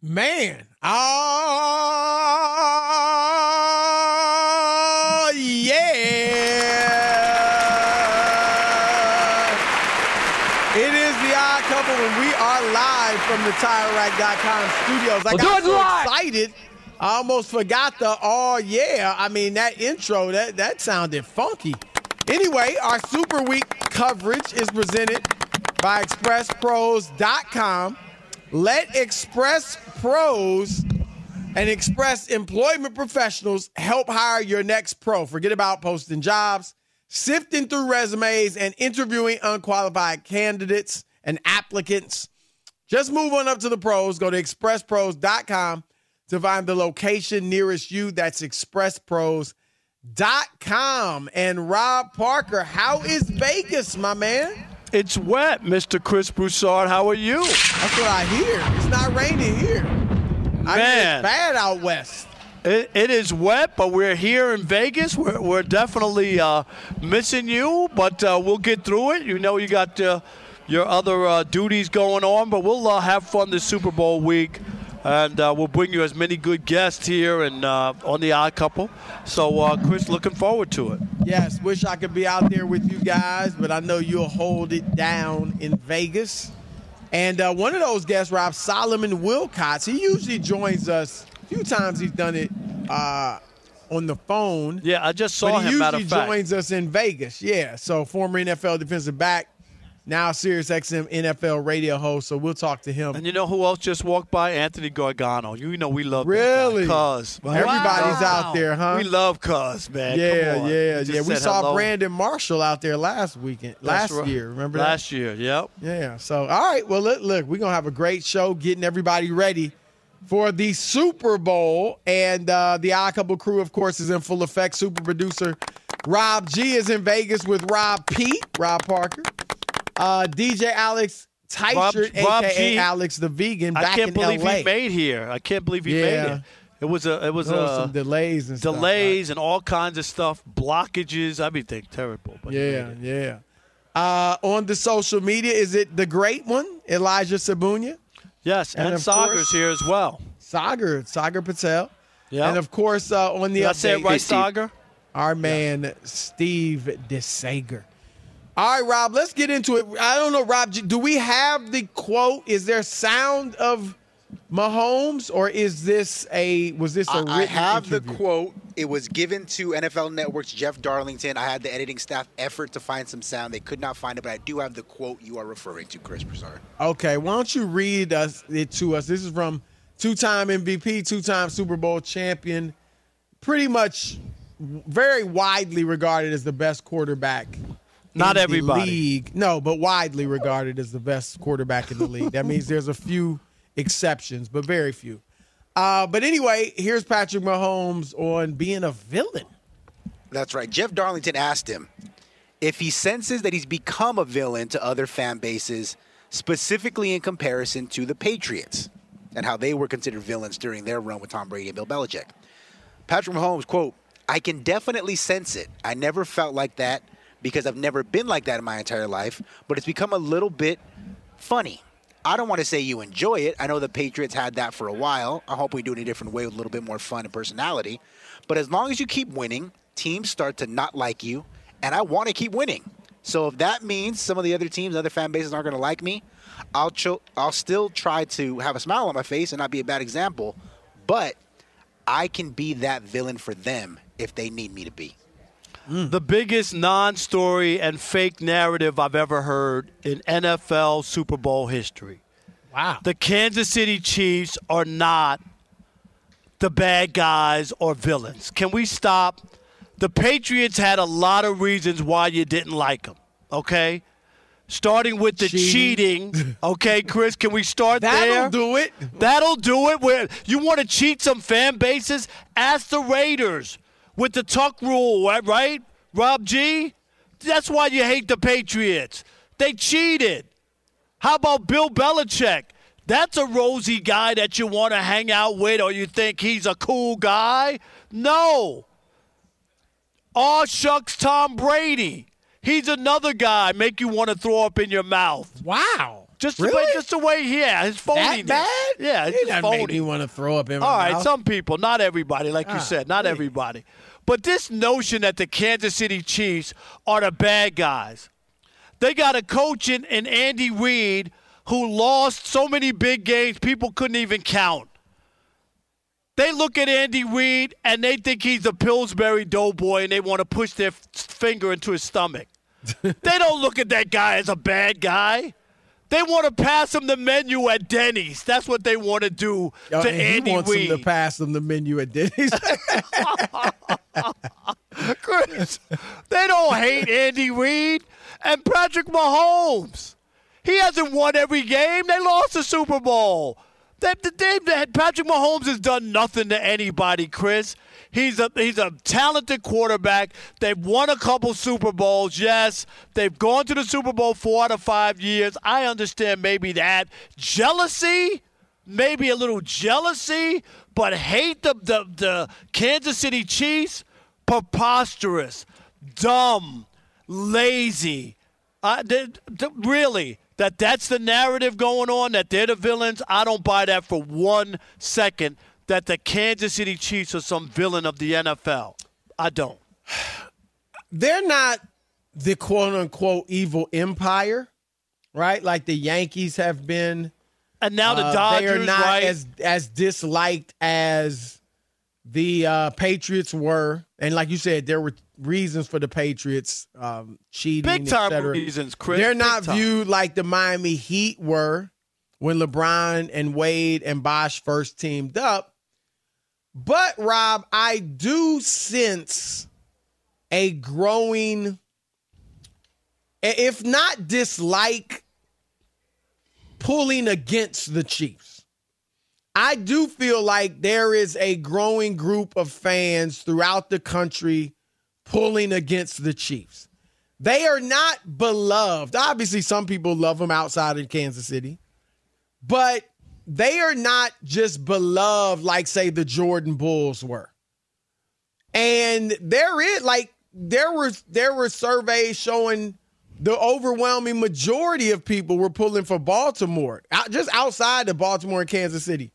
Man. Oh, yeah. It is the odd couple when we are live from the TireRack.com studios. I got so excited. I almost forgot the oh yeah. I mean that intro that that sounded funky. Anyway, our Super Week coverage is presented by ExpressPros.com. Let Express Pros and Express Employment Professionals help hire your next pro. Forget about posting jobs, sifting through resumes, and interviewing unqualified candidates and applicants. Just move on up to the pros. Go to expresspros.com to find the location nearest you. That's expresspros.com. And Rob Parker, how is Vegas, my man? It's wet, Mr. Chris Broussard. How are you? That's what I hear. It's not raining here. I hear Man. it's bad out west. It, it is wet, but we're here in Vegas. We're, we're definitely uh, missing you, but uh, we'll get through it. You know, you got uh, your other uh, duties going on, but we'll uh, have fun this Super Bowl week. And uh, we'll bring you as many good guests here and uh, on the Odd Couple. So, uh, Chris, looking forward to it. Yes, wish I could be out there with you guys, but I know you'll hold it down in Vegas. And uh, one of those guests, Rob Solomon Wilcots, he usually joins us. A few times he's done it uh, on the phone. Yeah, I just saw but he him. Matter usually of fact, joins us in Vegas. Yeah, so former NFL defensive back, now Sirius XM NFL radio host. So we'll talk to him. and you know who else just walked by? Anthony Gargano. You know we love Really? Cuz. Everybody's out there, huh? We love Cuz, man. yeah, yeah, yeah. We saw hello. Brandon Marshall out there last weekend, That's last right. year. Remember that? Last year, yep. Yeah. So, all right. Well, look, look we're going to have a great show getting everybody ready for the Super Bowl. And uh, the Odd Couple crew, of course, is in full effect. Super producer Rob G is in Vegas with Rob P, Rob Parker. Uh, DJ Alex Teichert, Rob- Rob a.k.a. G. Alex the Vegan, I can't believe LA. he made here. I can't believe he Yeah. made it. It was a it was was a some delays and stuff, right? delays and all kinds of stuff, blockages, everything terrible. But Yeah, yeah. Uh, on the social media, is it the great one, Elijah Sabunya? Yes, And and, Sagar's course- here as well. Sagar, Sagar Patel. Yeah. And of course, uh, on the Did I say it right, Sagar? our man Steve DeSager. All right, Rob, let's get into it. I don't know, Rob, do we have the quote? Is there sound of Mahomes, or is this a was this a I, I have interview? the quote. It was given to NFL Network's Jeff Darlington. I had the editing staff effort to find some sound. They could not find it, but I do have the quote you are referring to, Chris Broussard. Okay, why don't you read us it to us? This is from two-time MVP, two-time Super Bowl champion, pretty much very widely regarded as the best quarterback. Not in the everybody. league. No, but widely regarded as the best quarterback in the league. That means there's a few exceptions, but very few. Uh, but anyway, here's Patrick Mahomes on being a villain. That's right. Jeff Darlington asked him if he senses that he's become a villain to other fan bases, specifically in comparison to the Patriots and how they were considered villains during their run with Tom Brady and Bill Belichick. Patrick Mahomes, quote, I can definitely sense it. I never felt like that because I've never been like that in my entire life, but it's become a little bit funny. I don't want to say you enjoy it. I know the Patriots had that for a while. I hope we do it in a different way with a little bit more fun and personality. But as long as you keep winning, teams start to not like you, and I want to keep winning. So if that means some of the other teams, other fan bases aren't going to like me, I'll cho- I'll still try to have a smile on my face and not be a bad example. But I can be that villain for them if they need me to be. Mm. The biggest non story and fake narrative I've ever heard in NFL Super Bowl history. Wow. The Kansas City Chiefs are not the bad guys or villains. Can we stop? The Patriots had a lot of reasons why you didn't like them, okay? Starting with the Cheating. cheating. Okay, Chris, can we start there? That'll do it. That'll do it. Where you want to cheat some fan bases? Ask the Raiders with the tuck rule, right? right? Rob G. That's why you hate the Patriots. They cheated. How about Bill Belichick? That's a rosy guy that you want to hang out with, or you think he's a cool guy? No. Aw shucks, Tom Brady. He's another guy make you want to throw up in your mouth. Wow. Just the Really? way, just the way, yeah, his That phoniness. bad? Yeah, it's It just make me want to throw up in my mouth. All right, mouth. some people, not everybody, like you Ah, said, not yeah. everybody. But this notion that the Kansas City Chiefs are the bad guys, they got a coach in, in Andy Reid who lost so many big games people couldn't even count. They look at Andy Reid and they think he's a Pillsbury doughboy and they want to push their f- finger into his stomach. they don't look at that guy as a bad guy. They want to pass him the menu at Denny's. That's what they want to do to and Andy he wants Reid. him to pass them the menu at Denny's. They don't hate Andy Reid and Patrick Mahomes. He hasn't won every game. They lost the Super Bowl. That the they, that Patrick Mahomes has done nothing to anybody, Chris. He's a he's a talented quarterback. They've won a couple Super Bowls. Yes, they've gone to the Super Bowl four out of five years. I understand maybe that jealousy, maybe a little jealousy, but hate the the, the Kansas City Chiefs preposterous, dumb, lazy. Uh, th- th- really, that that's the narrative going on. That they're the villains. I don't buy that for one second. That the Kansas City Chiefs are some villain of the NFL. I don't. They're not the quote unquote evil empire, right? Like the Yankees have been. And now the Uh, Dodgers, they are not right? as as disliked as the uh, Patriots were, and like you said, there were reasons for the Patriots um, cheating, Big time reasons, Chris. They're not viewed like the Miami Heat were when LeBron and Wade and Bosh first teamed up. But Rob, I do sense a growing, if not dislike, pulling against the Chiefs. I do feel like there is a growing group of fans throughout the country pulling against the Chiefs. They are not beloved. Obviously, some people love them outside of Kansas City, but they are not just beloved like, say, the Jordan Bulls were. And there is like there were there were surveys showing the overwhelming majority of people were pulling for Baltimore, just outside of Baltimore and Kansas City,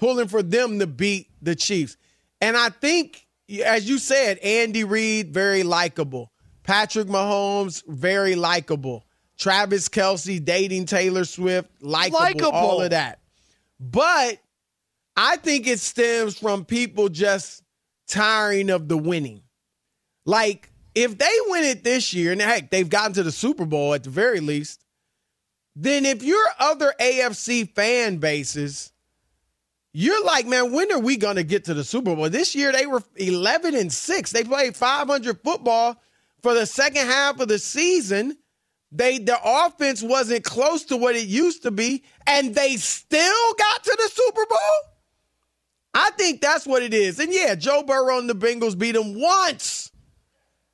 pulling for them to beat the Chiefs. And I think, as you said, Andy Reid very likable. Patrick Mahomes, very likable. Travis Kelce dating Taylor Swift, likable, all of that. But I think it stems from people just tiring of the winning. Like, if they win it this year, and heck, they've gotten to the Super Bowl at the very least, then if your other AFC fan bases, you're like, man, when are we going to get to the Super Bowl? This year they were 11 and 6. They played 500 football for the second half of the season. They the offense wasn't close to what it used to be and they still got to the Super Bowl? I think that's what it is. And yeah, Joe Burrow and the Bengals beat them once.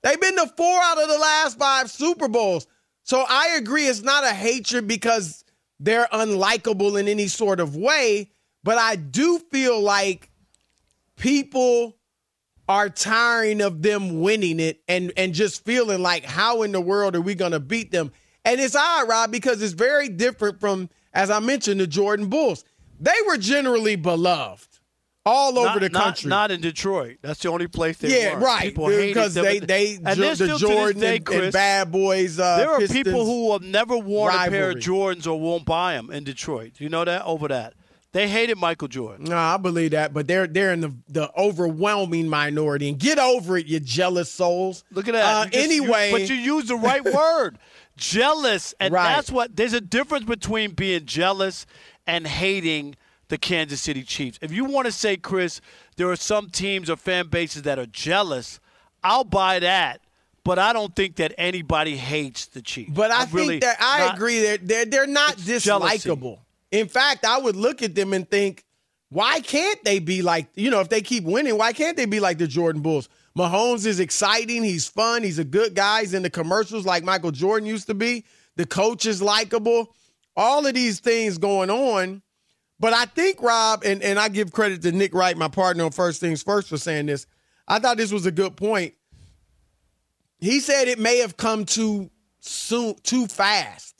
They've been to 4 out of the last 5 Super Bowls. So I agree it's not a hatred because they're unlikable in any sort of way, but I do feel like people are tiring of them winning it and and just feeling like how in the world are we going to beat them? And it's odd, Rob, because it's very different from as I mentioned the Jordan Bulls. They were generally beloved all over not, the country. Not, in Detroit. That's the only place they yeah, were. right. People Because they they and there's the still to this Jordan day, and, Chris, and Bad Boys. Uh, there are Pistons people who have never worn a pair of. Jordans or won't buy them in Detroit. Do you know that over that. They hated Michael Jordan. No, I believe that, but they're they're in the, the overwhelming minority. And get over it, you jealous souls. Look at that. Uh, You just- you- anyway, but you use the right word. Jealous, and Right. that's what. There's a difference between being jealous and hating the Kansas City Chiefs. If you want to say, Chris, there are some teams or fan bases that are jealous, I'll buy that. But I don't think that anybody hates the Chiefs. but I really think that I not- agree that they're they're not It's jealousy. In fact, I would look at them and think, why can't they be like you know if they keep winning? Why can't they be like the Jordan Bulls? Mahomes is exciting. He's fun. He's a good guy. He's in the commercials like Michael Jordan used to be. The coach is likable. All of these things going on. But I think, Rob, and, and I give credit to Nick Wright, my partner on First Things First, for saying this. I thought this was a good point. He said it may have come too soon, too fast.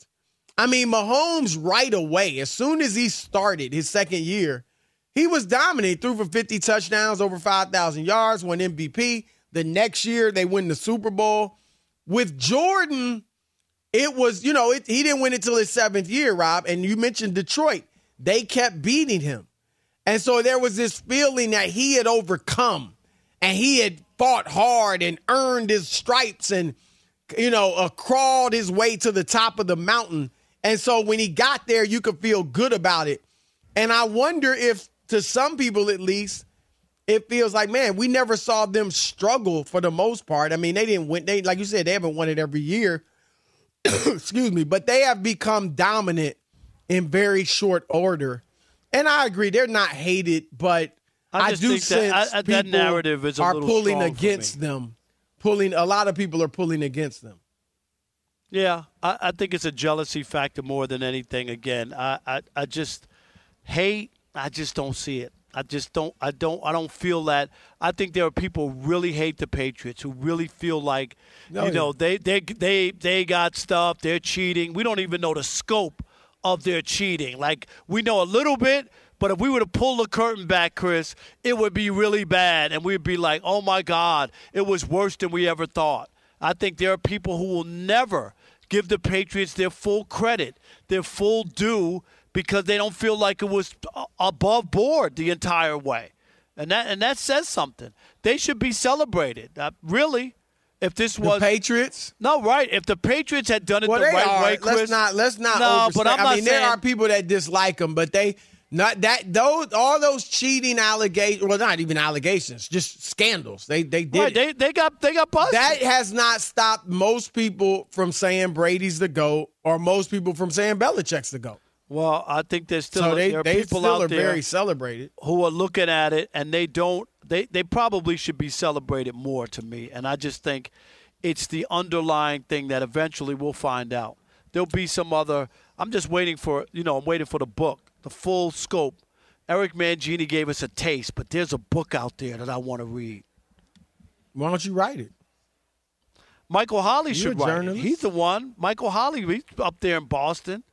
I mean, Mahomes right away, as soon as he started his second year, he was dominant. Threw for 50 touchdowns, over 5,000 yards, won MVP. The next year, they win the Super Bowl. With Jordan, it was, you know, it, he didn't win it till his seventh year, Rob. And you mentioned Detroit. They kept beating him. And so there was this feeling that he had overcome and he had fought hard and earned his stripes and, you know, uh, crawled his way to the top of the mountain. And so when he got there, you could feel good about it. And I wonder if, to some people at least, it feels like, man, we never saw them struggle for the most part. I mean, they didn't win. They, like you said, they haven't won it every year. Excuse me, but they have become dominant in very short order. And I agree, they're not hated, but I I, do think that- sense I- that people narrative is a are little pulling against them. Pulling a lot of people are pulling against them. Yeah, I, I think it's a jealousy factor more than anything. Again, I, I, I just hate. I just don't see it. I just don't. I don't. I don't feel that. I think there are people who really hate the Patriots who really feel like, Oh, you know, yeah. they they they they got stuff. They're cheating. We don't even know the scope of their cheating. Like we know a little bit. But if we were to pull the curtain back, Chris, it would be really bad. And we'd be like, oh my God, it was worse than we ever thought. I think there are people who will never give the Patriots their full credit, their full due, because they don't feel like it was above board the entire way. And that and that says something. They should be celebrated. Uh, really, if this The was Patriots. no right, if the Patriots had done it Well, the right are. way, Chris. let's not let's not. No, overstate. but I'm I not mean, saying, there are people that dislike them, but they not that those all those cheating allegations. Well, not even allegations, just scandals. They they did. Right, they they got they got busted. that has not stopped most people from saying Brady's the goat, or most people from saying Belichick's the goat. well, I think there's still So they there are they people out there very celebrated. who are looking at it and they don't they, they probably should be celebrated more to me and i just think it's the underlying thing that eventually we'll find out there'll be some other i'm just waiting for you know i'm waiting for the book the full scope eric mangini gave us a taste but there's a book out there that i want to read Why don't you write it? michael holley You're should write it. he's the one michael holley he's up there in boston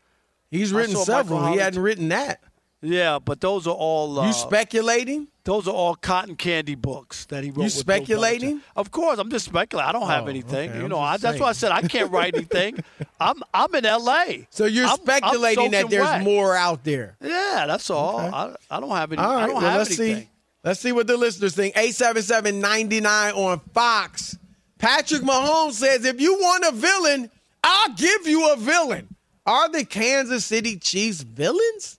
He's written several. He hadn't written that. Yeah but those are all uh, you speculating? those are all cotton candy books that he wrote. You speculating? Of course, I'm just speculating. I don't have Oh, anything. okay, you know, I, that's why I said I can't write anything. I'm I'm in L.A. So you're I'm- I'm speculating that there's wet. more out there. Yeah, that's all. I, I don't have any. All right, I don't well, have let's anything. see. Let's see what the listeners think. 877-99 on Fox. Patrick Mahomes says, if you want a villain, I'll give you a villain. Are the Kansas City Chiefs villains?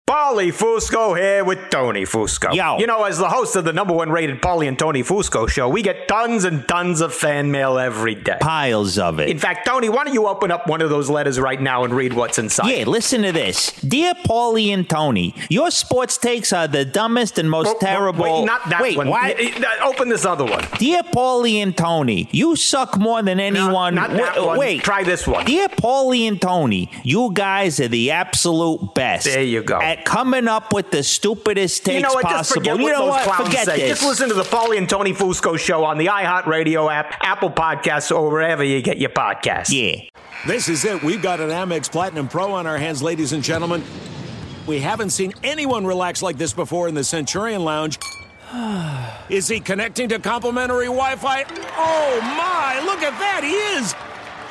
Paulie Fusco here with Tony Fusco. Yo. You know, as the host of the number one rated Paulie and Tony Fusco show, we get tons and tons of fan mail every day. Piles of it. In fact, Tony, why don't you open up one of those letters right now and read what's inside? yeah, listen to this. Dear Paulie and Tony, your sports takes are the dumbest and most Oh, terrible. Wait, not that Wait, one. what? Y- y- Open this other one. Dear Paulie and Tony, you suck more than anyone. not that Wait, one. wait. Try this one. Dear Paulie and Tony, you guys are the absolute best. There you go. At coming up with the stupidest takes you know what? Just possible. forget you what know those what? clowns Forget say. this. Just listen to the Paulie and Tony Fusco show on the iHeartRadio app, Apple Podcasts, or wherever you get your podcasts. Yeah. This is it. We've got an Amex Platinum Pro on our hands, ladies and gentlemen. We haven't seen anyone relax like this before in the Centurion Lounge. Is he connecting to complimentary Wi Fi? Oh my, look at that, he is!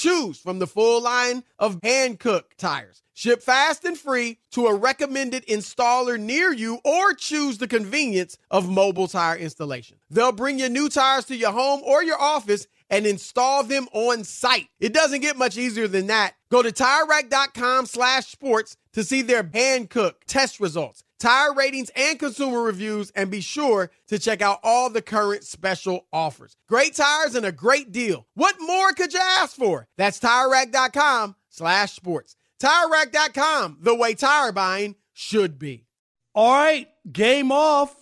Choose from the full line of hand-cooked tires. Ship fast and free to a recommended installer near you or choose the convenience of mobile tire installation. They'll bring your new tires to your home or your office and install them on site. It doesn't get much easier than that. Go to TireRack.com slash sports to see their hand-cooked test results, tire ratings, and consumer reviews, and be sure to check out all the current special offers. Great tires and a great deal. What more could you ask for? That's TireRack.com slash sports. TireRack.com, the way tire buying should be. All right, game off.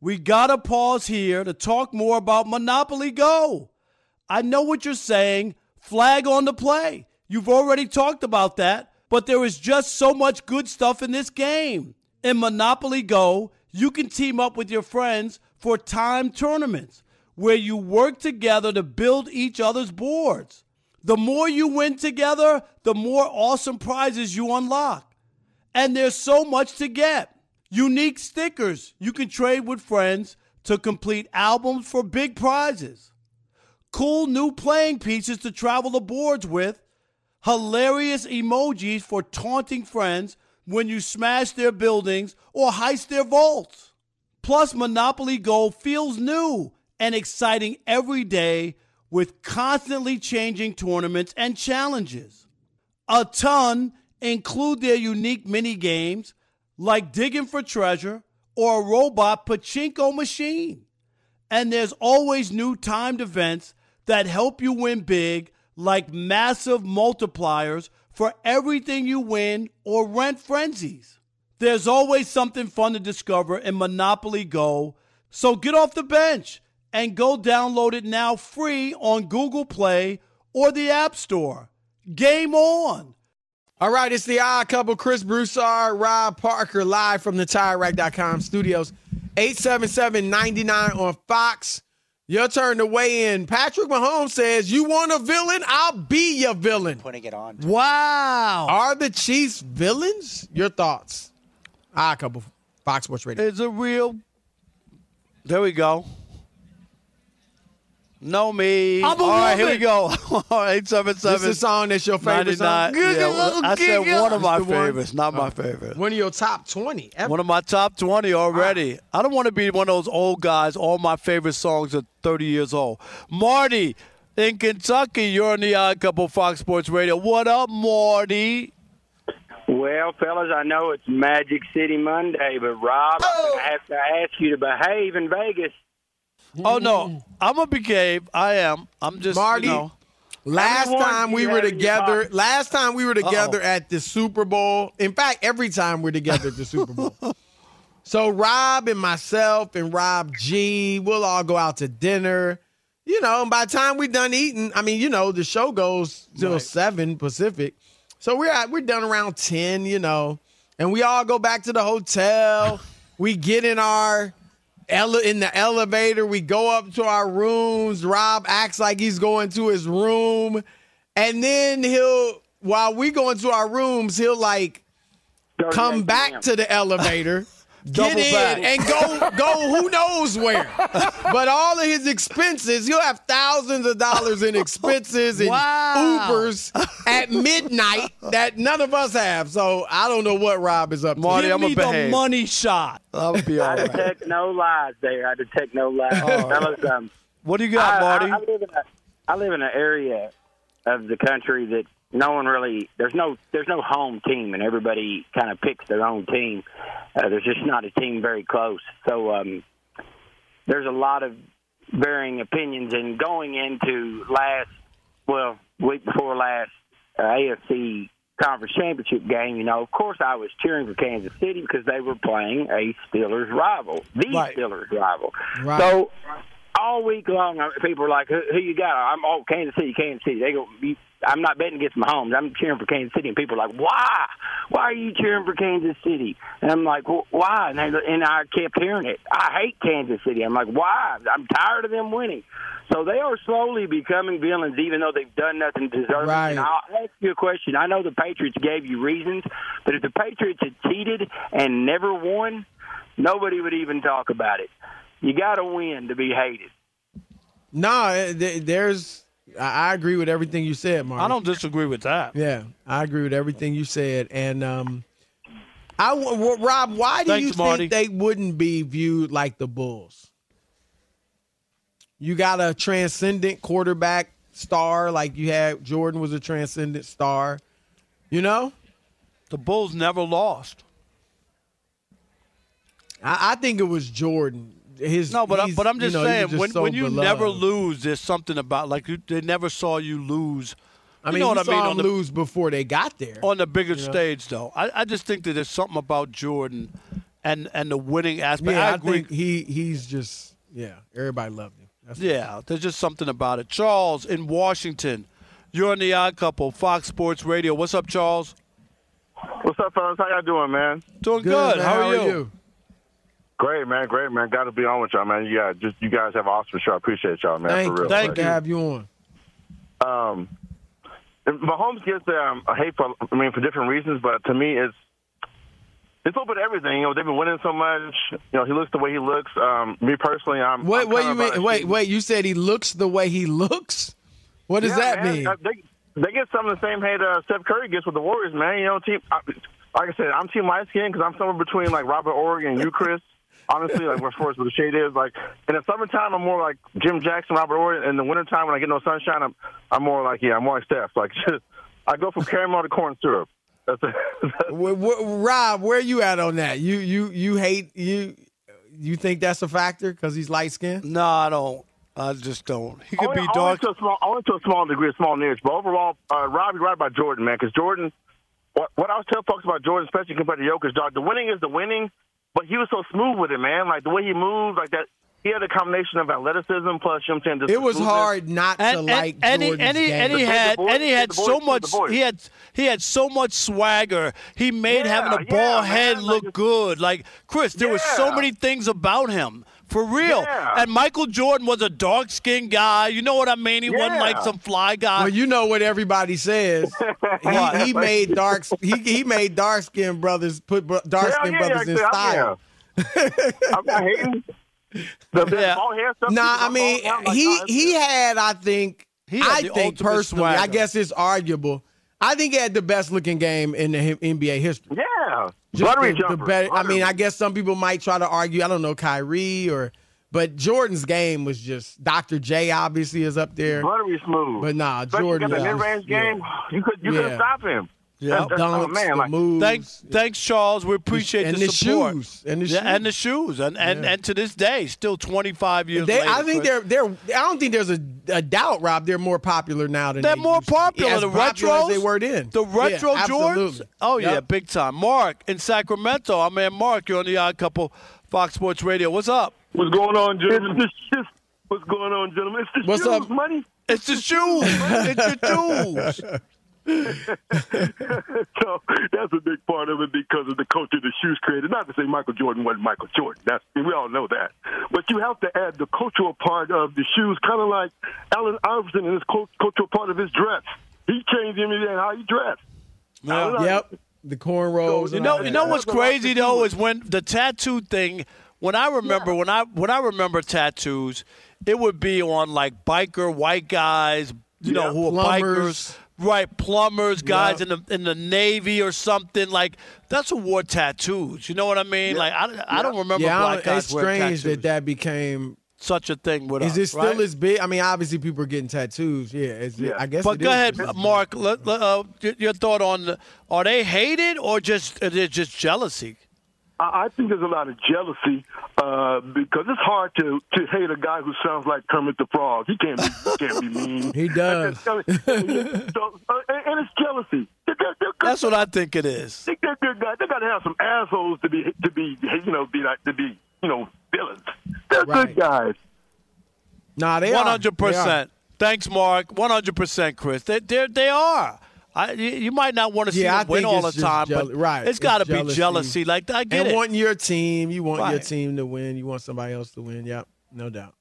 We got to pause here to talk more about Monopoly Go. I know what you're saying. Flag on the play. You've already talked about that, but there is just so much good stuff in this game. In Monopoly Go, you can team up with your friends for time tournaments where you work together to build each other's boards. The more you win together, the more awesome prizes you unlock. And there's so much to get. Unique stickers you can trade with friends to complete albums for big prizes. Cool new playing pieces to travel the boards with. Hilarious emojis for taunting friends when you smash their buildings or heist their vaults. Plus, Monopoly Go feels new and exciting every day with constantly changing tournaments and challenges. A ton include their unique mini games like digging for treasure or a robot pachinko machine. And there's always new timed events that help you win big, like massive multipliers for everything you win or rent frenzies. There's always something fun to discover in Monopoly Go, so get off the bench and go download it now free on Google Play or the App Store. Game on! All right, it's the odd couple, Chris Broussard, Rob Parker, live from the TireRack.com studios. 877-99 on Fox. Your turn to weigh in. Patrick Mahomes says, You want a villain? I'll be your villain. Putting it on. Wow. Are the Chiefs villains? Your thoughts? Ah, a couple. Fox Sports Radio. Is it real? There we go. Know me. I'm a All right, here we woman. go. Eight seven seven. This is a song that's your favorite song. 99. Yeah, well, I said one of my one- favorites, not my Oh. favorite. One of your top 20 ever. One of my top 20 already. I don't want to be one of those old guys. All my favorite songs are 30 years old. Marty in Kentucky, you're on the Odd Couple Fox Sports Radio. What up, Marty? Well, fellas, I know it's Magic City Monday, but Rob, I'm going to have to ask you to behave in Vegas. Oh, no. I'm a behave. I am. I'm just, Marty, you know. Last time we were have in your together, last time we were together Uh-oh. at the Super Bowl. In fact, every time we're together at the Super Bowl. So Rob and myself and Rob G, we'll all go out to dinner. You know, and by the time we're done eating, I mean, you know, the show goes till seven Pacific. So we're at, we're done around ten, you know, and we all go back to the hotel. we get in our ele- in the elevator. We go up to our rooms. Rob acts like he's going to his room, and then he'll while we go into our rooms, he'll like come back to the elevator. Get Double in back. and go go who knows where. But all of his expenses, he'll have thousands of dollars in expenses and Wow. Ubers at midnight that none of us have. So I don't know what Rob is up to. Marty, I'm going to behave. money shot. I'll be all I right. detect no lies there. I detect no lies. Fellas, um, What do you got, I, Marty? I, I live in a, I live in an area of the country that no one really there's no there's no home team and everybody kind of picks their own team. Uh, there's just not a team very close. So um, there's a lot of varying opinions. And going into last well week before last uh, AFC conference championship game, you know, of course I was cheering for Kansas City because they were playing a Steelers rival, the Right. Steelers rival. Right. So all week long, uh, people are like, "Who, who you got?" I'm oh Kansas City, Kansas City. They go. You, I'm not betting against Mahomes. I'm cheering for Kansas City, and people are like, "Why? Why are you cheering for Kansas City?" And I'm like, well, "Why?" And, they, and I kept hearing it. I hate Kansas City. I'm like, "Why?" I'm tired of them winning. So they are slowly becoming villains, even though they've done nothing to deserve Right. it. And I'll ask you a question. I know the Patriots gave you reasons, but if the Patriots had cheated and never won, nobody would even talk about it. You got to win to be hated. No, eh, th- there's. I I agree with everything you said, Mark. I don't disagree with that. Yeah, I agree with everything you said, and um, I Rob, why do Thanks, you Marty. think they wouldn't be viewed like the Bulls? You got a transcendent quarterback star like you had. Jordan was a transcendent star. You know, The Bulls never lost. I, I think it was Jordan. His No, but I'm, but I'm you just know, saying just when so when you beloved. never lose, there's something about like you, they never saw you lose. I You mean, know you what I saw mean him on the lose before they got there. on the bigger You know? stage though. I, I just think that there's something about Jordan and and the winning aspect. yeah, I I, agree. think he he's just yeah. Everybody loved him. That's Yeah, there's just something about it. Charles in Washington, you're on the Odd Couple, Fox Sports Radio. What's up, Charles? What's up, fellas? How y'all doing, man? Doing good. man. How, are, you? Great, man. Great, man. Got to be on with y'all, man. Yeah, just you guys have an awesome show. I appreciate y'all, man. Thank for you. real. Thank you to have you on. Um, Mahomes gets um, a hate for, I mean, for different reasons, but to me, it's it's a little bit of everything. You know, they've been winning so much. You know, he looks the way he looks. Um, me personally, I'm. Wait, I'm wait, you mean? Wait, wait. You said he looks the way he looks. What does Yeah, that man. mean? Uh, They, they get some of the same hate uh, Steph Curry gets with the Warriors, man. You know, team. I, like I said, I'm team light skin because I'm somewhere between like Robert Horry and you, Chris. Honestly, like where forest where the shade is. Like in the summertime, I'm more like Jim Jackson, Robert Horry. In the wintertime, when I get no sunshine, I'm I'm more like yeah, I'm more like Steph. Like I go from caramel to corn syrup. That's it. Wh- wh- Rob, where you at on that? You you you hate you? You think that's a factor because he's light skinned? No, I don't. I just don't. He could only, be only dark. to a small, only to a small degree, a small niche. But overall, uh, Rob, you're right about Jordan, man. Because Jordan, what, what I was telling folks about Jordan, especially compared to Jokic, dog, the winning is the winning, but he was so smooth with it, man. Like the way he moved, like that. He had a combination of athleticism plus, you know what I'm saying? just It was hard not to and, like and, and he, Jordan's and he, game. and he had voice- and he had the so voice- much he had he had so much swagger. He made Yeah, having a yeah, bald man, head like look it's- good. Like Chris, there were so many things about him For real. Yeah. And Michael Jordan was a dark skinned guy. You know what I mean? He wasn't like some fly guy. Well, you know what everybody says. he, he made dark he, he made dark skinned brothers put dark Hell skinned yeah, brothers in yeah, style. I'm not hating. The, the Yeah. bald hair stuff. Nah, I I'm mean all- like, he he had I think He had I think ultimate personally I guess it's arguable. I think he had the best looking game in the NBA history. Yeah. Buttery the, the jumper. better, I mean, I guess some people might try to argue. I don't know Kyrie or, but Jordan's game was just Dr. J. Obviously is up there, buttery smooth. but nah, Especially Jordan. got the mid-range yeah. game. You could you Yeah. couldn't stop him. Yeah. That's- that's- oh, man, the like, moves. Thanks, thanks, Charles. We appreciate and the, the support. shoes. And the yeah, shoes. and the shoes, and and, Yeah. and to this day, still 25 years They, later. I think Chris. they're they're. I don't think there's a, a doubt, Rob. They're more popular now than They're they more used to popular. As the popular retros, as they were then. The retro yeah, Jordans. absolutely. Oh yeah, big time. Mark in Sacramento. I mean, Mark, you're on the Odd Couple, Fox Sports Radio. What's up? What's going on, gentlemen? It's the shift. What's going on, gentlemen? It's the What's shoes, up? money. It's the shoes. it's your shoes. so that's a big part of it because of the culture the shoes created. Not to say Michael Jordan wasn't Michael Jordan. That's we all know that. But you have to add the cultural part of the shoes, kind of like Allen Iverson and his cultural part of his dress. He changed him in how he dressed. Allen Yep. The cornrows. You know, you know what's crazy though is when the tattoo thing. When I remember, when I when I remember tattoos, it would be on like biker white guys, you know, Yeah, who are bikers, right? Plumbers, guys Yeah. in the in the navy or something. Like that's who wore tattoos. You know what I mean? Like I, I don't remember Yeah, I black don't- guys it's strange tattoos. that that became. Such a thing with Is us, it still right? as big? I mean, obviously people are getting tattoos. Yeah, it's, I guess. But it go is ahead, just as big. Mark. Let, let, uh, your thought on the- are they hated or just is it just jealousy? I I think there's a lot of jealousy uh, because it's hard to, to hate a guy who sounds like Kermit the Frog. He can't be, can't be mean. He does. so, uh, and, and it's jealousy. They're, they're, they're good. That's what I think it is. They, they're good guys. They got to have some assholes to be to be you know be like to be you know villains. They're Right. good guys. Nah, they are. One hundred They are. percent. Thanks, Mark. One hundred percent, Chris. They they they are. I, you might not want to see Yeah, them win all the time, jeal- but right. it's got to be jealousy. Like I get and it. wanting your team, you want your team to win. You want somebody else to win. Yep, no doubt.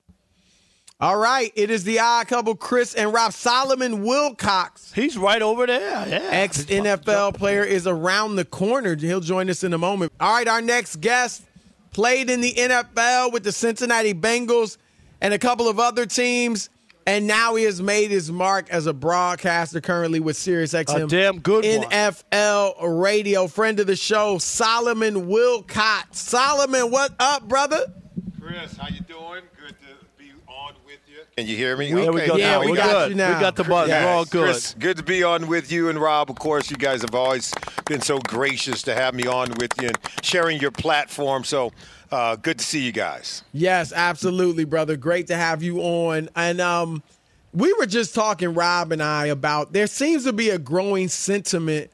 All right, it is the odd couple, Chris and Rob Solomon Wilcots. He's right over there. Yeah. Ex NFL player is around the corner. He'll join us in a moment. All right, our next guest played in the NFL with the Cincinnati Bengals and a couple of other teams. And now he has made his mark as a broadcaster currently with SiriusXM. A damn good one. NFL radio. Friend of the show, Solomon Wilcots. Solomon, what up, brother? Chris, how you doing? Good to be on with you. Can you hear me? We- There we go. Yeah, now. we We're got you now. We got the button. Yes, We're all good. Chris, good to be on with you and Rob. Of course, you guys have always been so gracious to have me on with you and sharing your platform. So uh, good to see you guys. Yes, absolutely, brother. Great to have you on. And um, we were just talking, Rob and I, about there seems to be a growing sentiment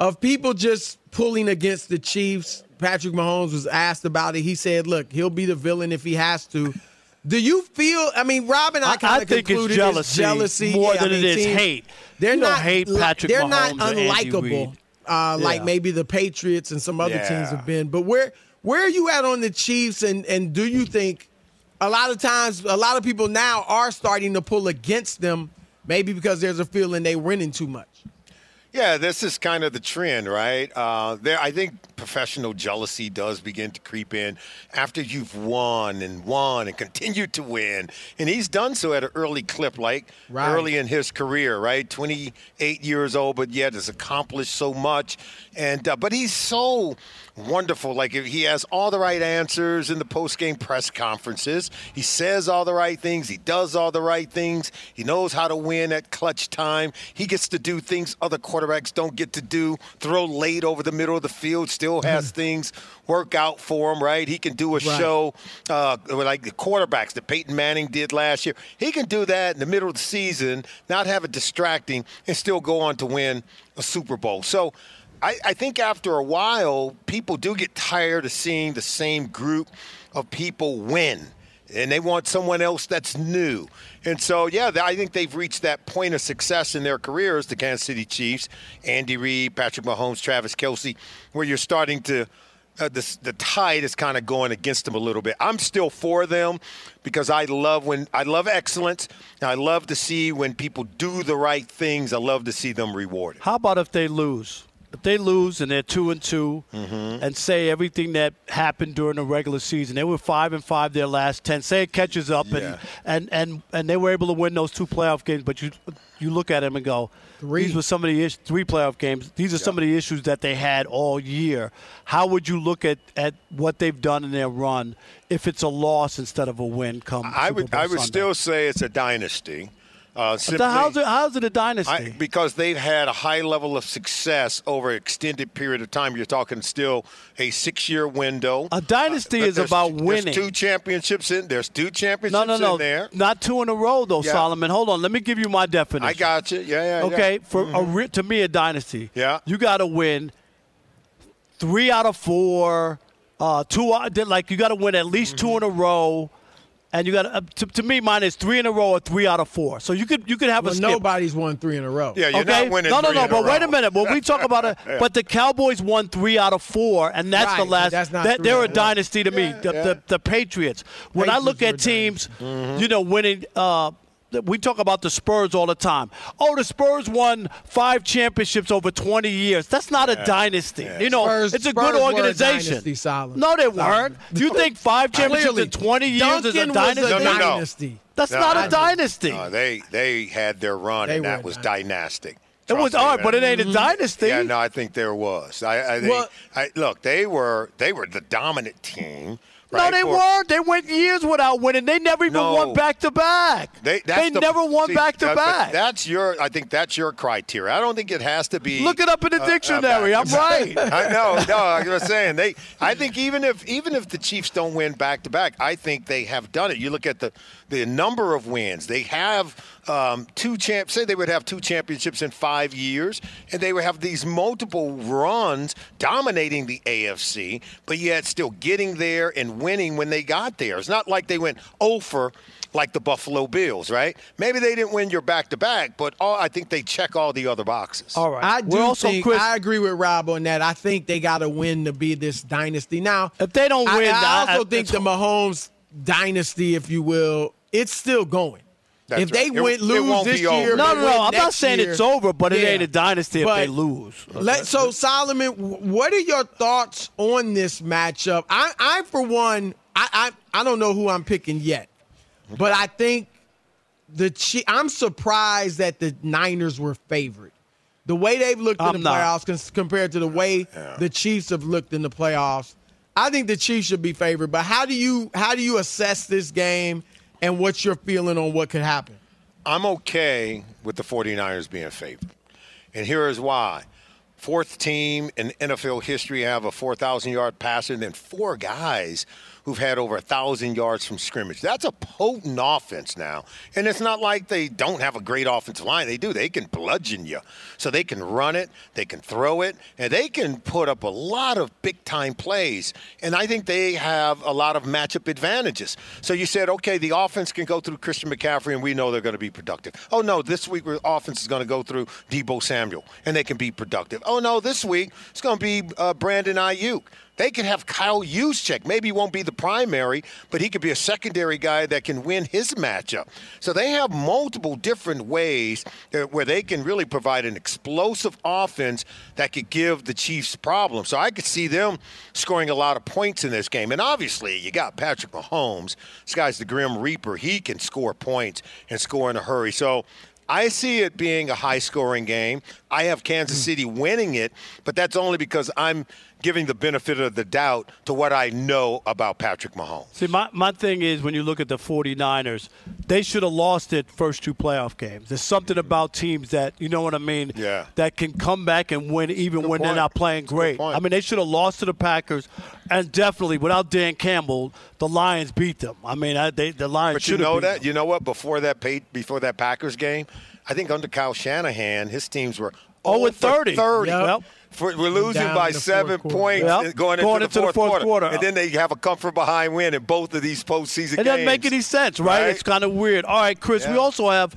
of people just pulling against the Chiefs. Patrick Mahomes was asked about it. He said, "Look, he'll be the villain if he has to." Do you feel? I mean, Rob and I I- kind I of think it's concluded jealousy jealousy more Yeah, than it mean, is teams- hate. They're You not hate Patrick They're not Mahomes Andy unlikable, uh, like Yeah. maybe the Patriots and some other teams have been. But where where are you at on the Chiefs? And and do you think a lot of times a lot of people now are starting to pull against them, maybe because there's a feeling they're winning too much. Yeah, this is kind of the trend, right? Uh, there, I think professional jealousy does begin to creep in after you've won and won and continued to win, and he's done so at an early clip, like Right. early in his career, right? Twenty-eight years old, but yet has accomplished so much, and uh, but he's so wonderful. Like he has all the right answers in the post-game press conferences. He says all the right things. He does all the right things. He knows how to win at clutch time. He gets to do things other quarterbacks don't get to do. Throw late over the middle of the field. Still has things work out for him. Right? He can do a show uh, like the quarterbacks that Peyton Manning did last year. He can do that in the middle of the season, not have it distracting, and still go on to win a Super Bowl. So. I, I think after a while, people do get tired of seeing the same group of people win. And they want someone else that's new. And so, yeah, I think they've reached that point of success in their careers, the Kansas City Chiefs, Andy Reid, Patrick Mahomes, Travis Kelce, where you're starting to uh, the, the tide is kind of going against them a little bit. I'm still for them because I love when I love excellence. I love to see when people do the right things. I love to see them rewarded. How about if they lose? If they lose and they're two and 2 Mm-hmm. and say everything that happened during the regular season, they were five and five their last ten. Say it catches up Yeah. and, and and and they were able to win those two playoff games, but you you look at them and go, these were some of the issues, three playoff games. These are some of the issues that they had all year. How would you look at, at what they've done in their run if it's a loss instead of a win? Come I Super would Bowl I would Sunday? still say it's a dynasty. Uh, simply, how's it, how's it a dynasty? I, because they've had a high level of success over an extended period of time. You're talking still a six-year window. A dynasty is There's- about There's two championships in. There's two championships no, no, no, in there. not two in a row though, Yeah. Solomon. Hold on, let me give you my definition. I got you. Yeah, yeah. yeah. Okay, for a Mhm. re- to me a dynasty. Yeah. you got to win three out of four, uh, two like you got to win at least two in a row, and you got to, to to me mine is three in a row or three out of four. So you could you could have Well, a skip. nobody's won three in a row. Yeah, you're okay? not winning no, no, three no. in But wait a minute. When we talk about it, Yeah. but the Cowboys won three out of four, and that's Right, the last. that's not that, they're a a dynasty to me. The, yeah. the the Patriots. When I look at Patriots were a teams, you know, winning. Uh, we talk about the Spurs all the time. Oh, the Spurs won five championships over 20 years. That's not a dynasty. You know, Spurs- it's a Spurs good were a organization. dynasty, Solomon. No, they Solomon. weren't. Do you think five championships Clearly. in 20 years is a Duncan was dynasty? No, no, no. That's No, not I- a dynasty. No, they they had their run, They and that was dynastic. it was Trust me, all right, but it ain't a mhm. dynasty. Yeah, no, I think there was. I, I think. Well- I, look, they were they were the dominant team. No, they weren't. They went years without winning. They never even No. won back to back. They, that's They the- never won see, back to that- back. That's your. I think that's your criteria. I don't think it has to be. Look it up in the uh, dictionary. uh, I'm right. I know. No, I'm just saying they. I think even if even if the Chiefs don't win back to back, I think they have done it. You look at the the number of wins they have. Um, two champ. Say they would have two championships in five years, and they would have these multiple runs dominating the AFC, but yet still getting there and winning when they got there. It's not like they went over like the Buffalo Bills, right? Maybe they didn't win your back to back, but all, I think they check all the other boxes. All right. I do also think Chris- I agree with Rob on that. I think they got to win to be this dynasty. Now, If they don't win, I I- also I- think the Mahomes dynasty, if you will, it's still going. That's if they right. It- win, it lose won't this be over. year, No, no, no. I'm not saying year, it's over, but it yeah. ain't a dynasty if they lose. Let, so Solomon, what are your thoughts on this matchup? I, I for one, I, I, I don't know who I'm picking yet, but I think the Chi- I'm surprised that the Niners were favored. The way they've looked in I'm the not. playoffs compared to the way the Chiefs have looked in the playoffs, I think the Chiefs should be favored. But how do you how do you assess this game and what's your feeling on what could happen? I'm okay with the 49ers being favored. And here is why. Fourth team in NFL history have a 4,000 yard passer, and then four guys who've had over a 1,000 yards from scrimmage. That's a potent offense now. And it's not like they don't have a great offensive line. They do. They can bludgeon you. So they can run it, they can throw it, and they can put up a lot of big time plays. And I think they have a lot of matchup advantages. So you said, okay, the offense can go through Christian McCaffrey, and we know they're going to be productive. Oh, no, this week the offense is going to go through Deebo Samuel, and they can be productive. Oh, no, this week it's going to be uh, Brandon Aiyuk. They could have Kyle Juszczyk. Maybe he won't be the primary, but he could be a secondary guy that can win his matchup. So they have multiple different ways that- where they can really provide an explosive offense that could give the Chiefs problems. So I could see them scoring a lot of points in this game. And obviously, you got Patrick Mahomes. This guy's the Grim Reaper. He can score points and score in a hurry. So I see it being a high scoring game. I have Kansas hmm. City winning it, but that's only because I'm giving the benefit of the doubt to what I know about Patrick Mahomes. See, my, my thing is when you look at the 49ers, they should have lost it first two playoff games. There's something about teams that, you know what I mean, Yeah. that can come back and win even Good when they're not playing great. I mean, they should have lost to the Packers, and definitely without Dan Campbell, the Lions beat them. I mean, I, they, the Lions But you know that? You know what? Before that before that Packers game, I think under Kyle Shanahan, his teams were 0 and 30. 30. Yep. Yep. For, we're losing by in the seven fourth quarter. points Yep. going, Going into, the fourth, quarter. quarter. And then they have a comfort behind win in both of these postseason It games. doesn't make any sense, right? Right. It's kind of weird. All right, Chris, we also have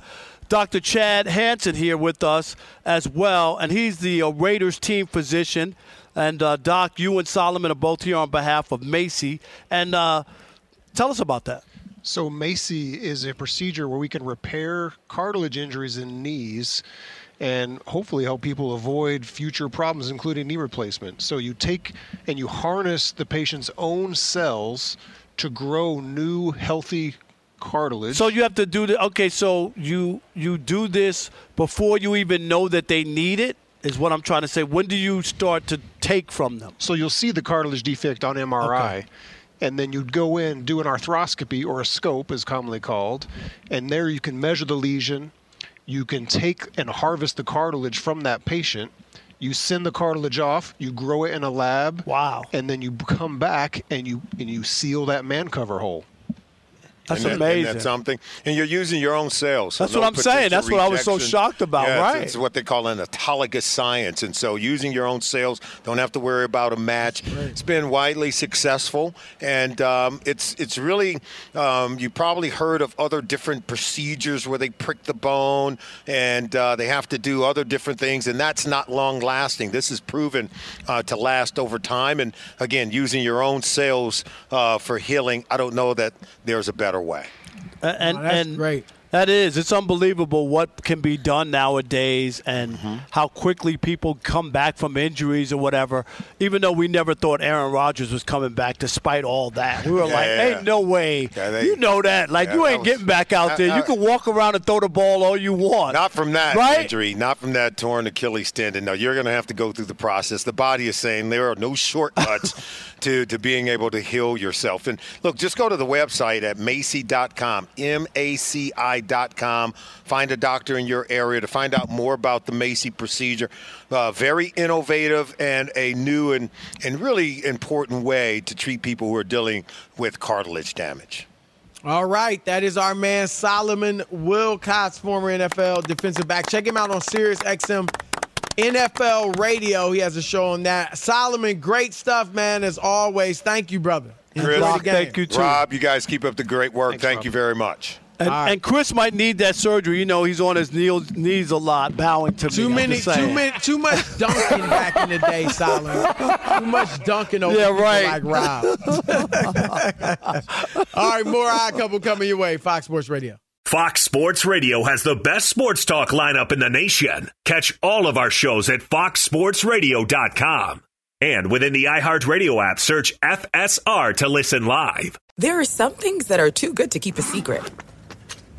Dr. Chad Hansen here with us as well, and he's the uh, Raiders team physician. And uh, Doc, you and Solomon are both here on behalf of MACI. And uh, tell us about that. So MACI is a procedure where we can repair cartilage injuries in knees and hopefully help people avoid future problems, including knee replacement. So you take and you harness the patient's own cells to grow new, healthy cartilage. So you have to do the okay. So you you do this before you even know that they need it. Is what I'm trying to say. When do you start to take from them? So you'll see the cartilage defect on MRI. Okay. And then you'd go in, do an arthroscopy or a scope, as commonly called, and there you can measure the lesion. You can take and harvest the cartilage from that patient. You send the cartilage off. You grow it in a lab. Wow! And then you come back and you and you seal that man cover hole. That's that- amazing. and that's something. And you're using your own cells. so That's no what I'm saying. That's what I was so shocked about, right. It's what they call an autologous science. And so using your own cells, don't have to worry about a match. It's been widely successful. And um, it's, it's really, um, you probably heard of other different procedures where they prick the bone and uh, they have to do other different things. And that's not long lasting. This is proven uh, to last over time. And again, using your own cells uh, for healing, I don't know that there's a better way. A- And, Oh, that's and great. That is. It's unbelievable what can be done nowadays and Mm-hmm. how quickly people come back from injuries or whatever. Even though we never thought Aaron Rodgers was coming back despite all that. We were Yeah, like, yeah. ain't no way. Yeah, they- you know that. Like, you ain't was- getting back out Uh, there. uh, you can walk around and throw the ball all you want. Not from that Right? injury, not from that torn Achilles tendon. No, you're going to have to go through the process. The body is saying there are no shortcuts to, to being able to heal yourself. And look, just go to the website at maci.com, M A C I.com. Find a doctor in your area to find out more about the MACI procedure. Uh, very innovative and a new and, and really important way to treat people who are dealing with cartilage damage. All right, that is our man Solomon Wilcots, former NFL defensive back. Check him out on Sirius XM NFL Radio. He has a show on that. Solomon, great stuff, man. As always, thank you, brother. Thank you, game. Rob, you guys keep up the great work. Thank you very much. And, and Chris might need that surgery. You know, he's on his knees, knees a lot, bowing to Too me. I'm many, too many, too much dunking back in the day, Solomon. Too much dunking over yeah, right. like Rob. All right, more Odd Couple coming your way. Fox Sports Radio. Fox Sports Radio has the best sports talk lineup in the nation. Catch all of our shows at foxsportsradio.com. And within the iHeartRadio app, search FSR to listen live. There are some things that are too good to keep a secret.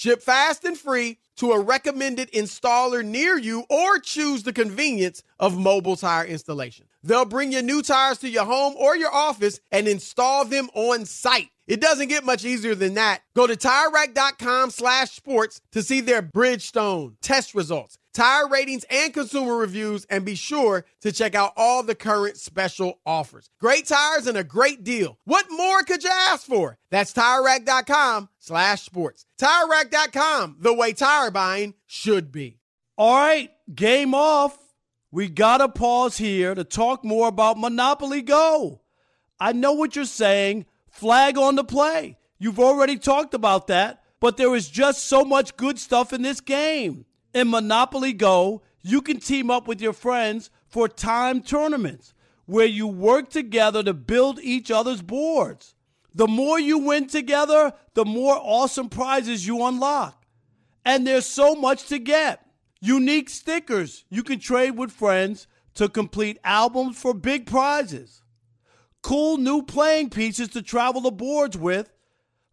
Ship fast and free to a recommended installer near you or choose the convenience of mobile tire installation. They'll bring your new tires to your home or your office and install them on site. It doesn't get much easier than that. Go to TireRack.com slash sports to see their Bridgestone test results, tire ratings, and consumer reviews, and be sure to check out all the current special offers. Great tires and a great deal. What more could you ask for? That's TireRack.com slash sports. TireRack.com, the way tire buying should be. All right, game off. We got to pause here to talk more about Monopoly Go. I know what you're saying. flag on the play. You've already talked about that, but there is just so much good stuff in this game. In Monopoly Go, you can team up with your friends for time tournaments where you work together to build each other's boards. The more you win together, the more awesome prizes you unlock. And there's so much to get. Unique stickers you can trade with friends to complete albums for big prizes. Cool new playing pieces to travel the boards with.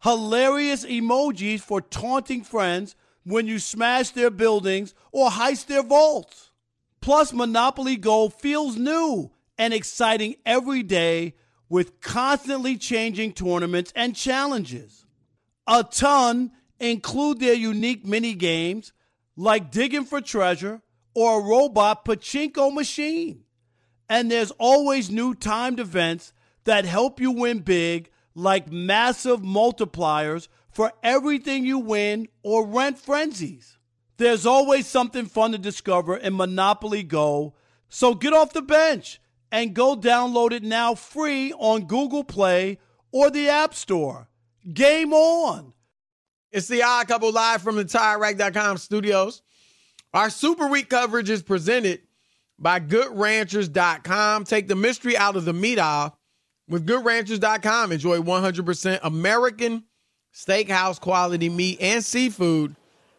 Hilarious emojis for taunting friends when you smash their buildings or heist their vaults. Plus, Monopoly Go feels new and exciting every day with constantly changing tournaments and challenges. A ton include their unique mini games like digging for treasure or a robot pachinko machine. And there's always new timed events that help you win big, like massive multipliers for everything you win or rent frenzies. There's always something fun to discover in Monopoly Go, so get off the bench and go download it now free on Google Play or the App Store. Game on! It's the Odd Couple live from the TireRack.com studios. Our Super Week coverage is presented by GoodRanchers.com. Take the mystery out of the meat aisle with GoodRanchers.com. Enjoy 100% American steakhouse quality meat and seafood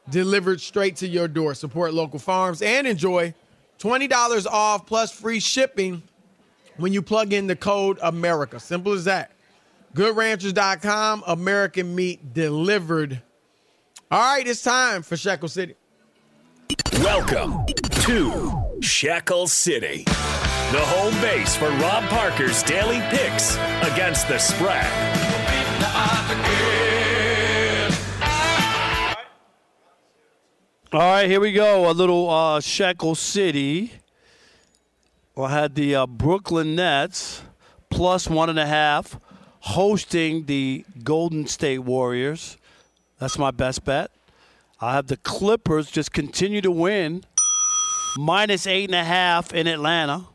delivered straight to your door. Support local farms and enjoy $20 off plus free shipping when you plug in the code America. Simple as that. GoodRanchers.com, American meat delivered. All right, it's time for Shekel City. Welcome to Shekel City, the home base for Rob Parker's daily picks against the spread. All right, here we go. A little uh, Shekel City. I had the uh, Brooklyn Nets plus one and a half hosting the Golden State Warriors. That's my best bet. I have the Clippers just continue to win, minus eight and a half in Atlanta.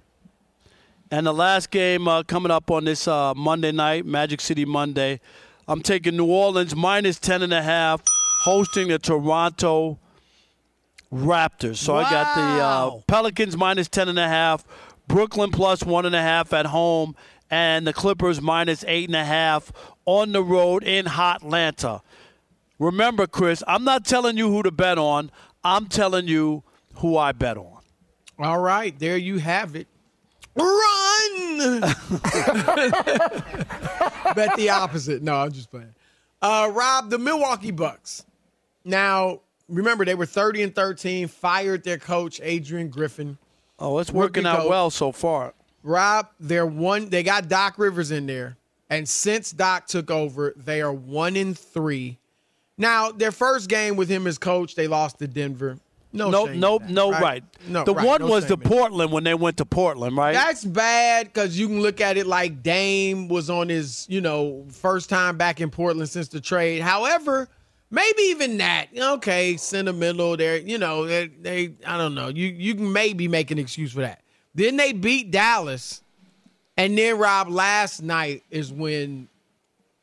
And the last game uh, coming up on this uh, Monday night, Magic City Monday, I'm taking New Orleans minus ten and a half, hosting the Toronto Raptors. So I got the uh, Pelicans minus ten and a half, Brooklyn plus one and a half at home, and the Clippers minus eight and a half on the road in Hot Atlanta. Remember, Chris, I'm not telling you who to bet on. I'm telling you who I bet on. All right, there you have it. Run! bet the opposite. No, I'm just playing. Uh, Rob, the Milwaukee Bucks. Now, remember they were 30 and 13, fired their coach Adrian Griffin. Oh, it's working out well so far. Rob, they're one. They got Doc Rivers in there, and since Doc took over, they are one in three. Now, their first game with him as coach, they lost to Denver. No, no, no, that, no, right? right. No, the right, one no was the. Portland when they went to Portland, right? That's bad because you can look at it like Dame was on his, you know, first time back in Portland since the trade. However, maybe even that, okay, sentimental. There, you know, they, they, I don't know. You you can maybe make an excuse for that. Then they beat Dallas, and then Rob last night is when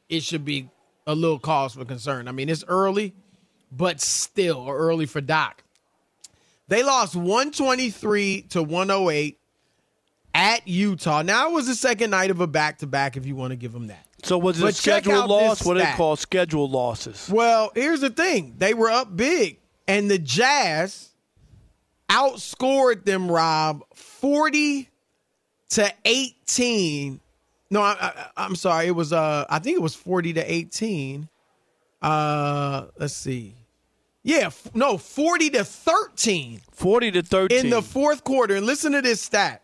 it should be a little cause for concern. I mean, it's early, but still early for Doc. They lost 123 to 108 at Utah. Now it was the second night of a back to back, if you want to give them that. So was it But scheduled loss? What do they call scheduled losses? Well, here's the thing they were up big, and the Jazz outscored them, Rob, 40 to 18. No, I, I'm sorry. It was, uh, I think it was 40 to 18. Uh, let's see. Yeah, f- no, 40 to 13. 40 to 13. In the fourth quarter. And listen to this stat.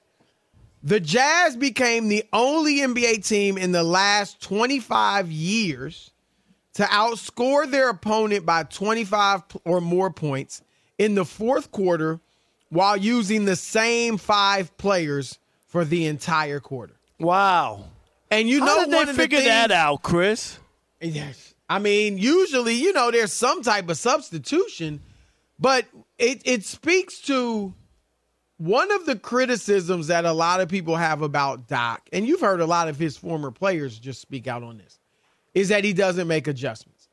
The Jazz became the only NBA team in the last 25 years to outscore their opponent by 25 or more points in the fourth quarter while using the same five players for the entire quarter. Wow. And you How know did they of the figure that out, Chris? Yes. I mean, usually, you know, there's some type of substitution, but it it speaks to one of the criticisms that a lot of people have about Doc, and you've heard a lot of his former players just speak out on this. is that he doesn't make adjustments.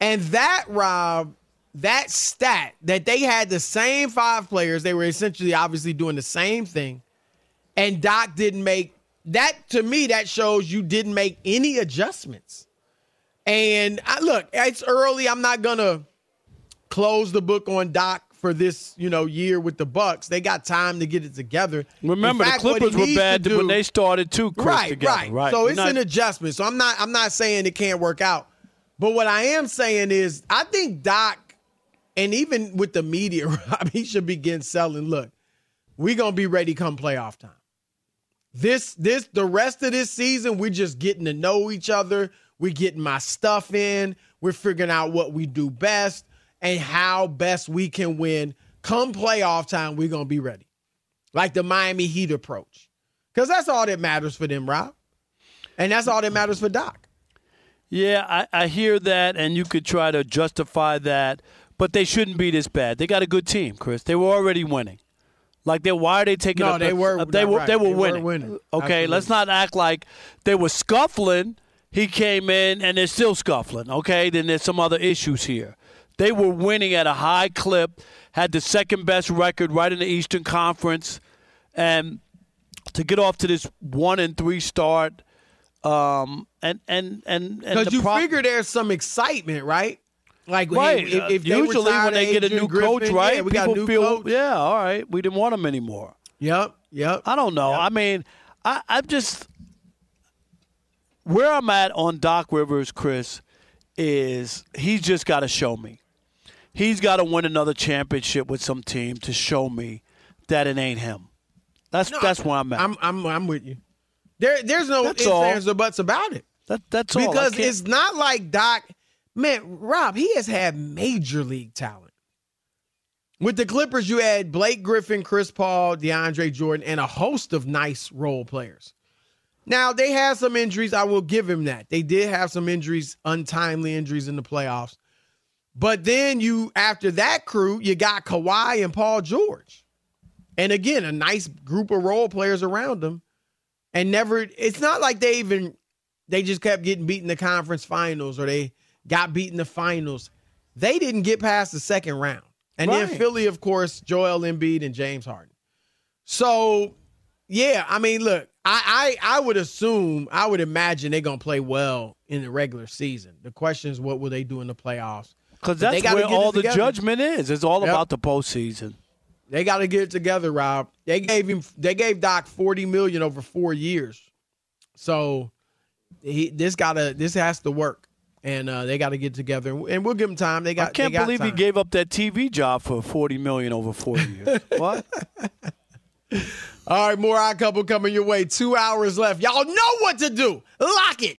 And that, Rob, that stat that they had the same five players, they were essentially obviously doing the same thing, and Doc didn't make that to me, that shows you didn't make any adjustments. And I, look, it's early. I'm not gonna close the book on Doc for this, you know, year with the Bucks. They got time to get it together. Remember, fact, the Clippers were bad do, when they started too, Chris, right, together. Right, right. So You're it's not, an adjustment. So I'm not I'm not saying it can't work out. But what I am saying is I think Doc, and even with the media, Rob, he should begin selling. Look, we're gonna be ready come playoff time. This this the rest of this season, we're just getting to know each other. We're getting my stuff in. We're figuring out what we do best and how best we can win. Come playoff time, we're gonna be ready. Like the Miami Heat approach. Because that's all that matters for them, Rob. And that's all that matters for Doc. Yeah, I, I hear that, and you could try to justify that, but they shouldn't be this bad. They got a good team, Chris. They were already winning. Like they, why are they taking? No, up they the- were- They were. right. They were They were winning. winning. Okay, Absolutely. let's not act like they were scuffling. He came in and they're still scuffling. Okay, then there's some other issues here. They were winning at a high clip, had the second best record right in the Eastern Conference, and to get off to this one and three start, um, and and and and Because you pro- figure there's some excitement, right? Like right. if, if they Usually when they get a new coach, right? yeah, we got a new feel, coach. yeah, all right, we didn't want him anymore. Yep, yep. I don't know. I mean, I, I'm just where I'm at on Doc Rivers, Chris, is he's just got to show me. He's got to win another championship with some team to show me that it ain't him. That's that's where I'm at. I'm I'm I'm with you. There there's no That's ifs, all. ands, or buts about it. That that's all. Because it's not like Doc. Man, Rob, he has had major league talent. With the Clippers, you had Blake Griffin, Chris Paul, DeAndre Jordan, and a host of nice role players. Now they had some injuries. I will give him that. They did have some injuries, untimely injuries in the playoffs. But then you, after that crew, you got Kawhi and Paul George, and again a nice group of role players around them. And never, it's not like they even they just kept getting beat in the conference finals or they got beat in the finals. They didn't get past the second round. And then Philly, of course, Joel Embiid and James Harden. So, yeah, I mean, look, I I, I would assume, I would imagine they're gonna play well in the regular season. The question is, what will they do in the playoffs? Because that's gotta where all the judgment is. It's all Yep. about the postseason. They got to get it together, Rob. They gave him, they gave Doc forty million over four years, so he this got to this has to work, and uh, they got to get together, and we'll give him time. They got. I can't got believe he gave up that TV job for forty million over four years. what? All right, more odd couple coming your way. Two hours left. Y'all know what to do. Lock it.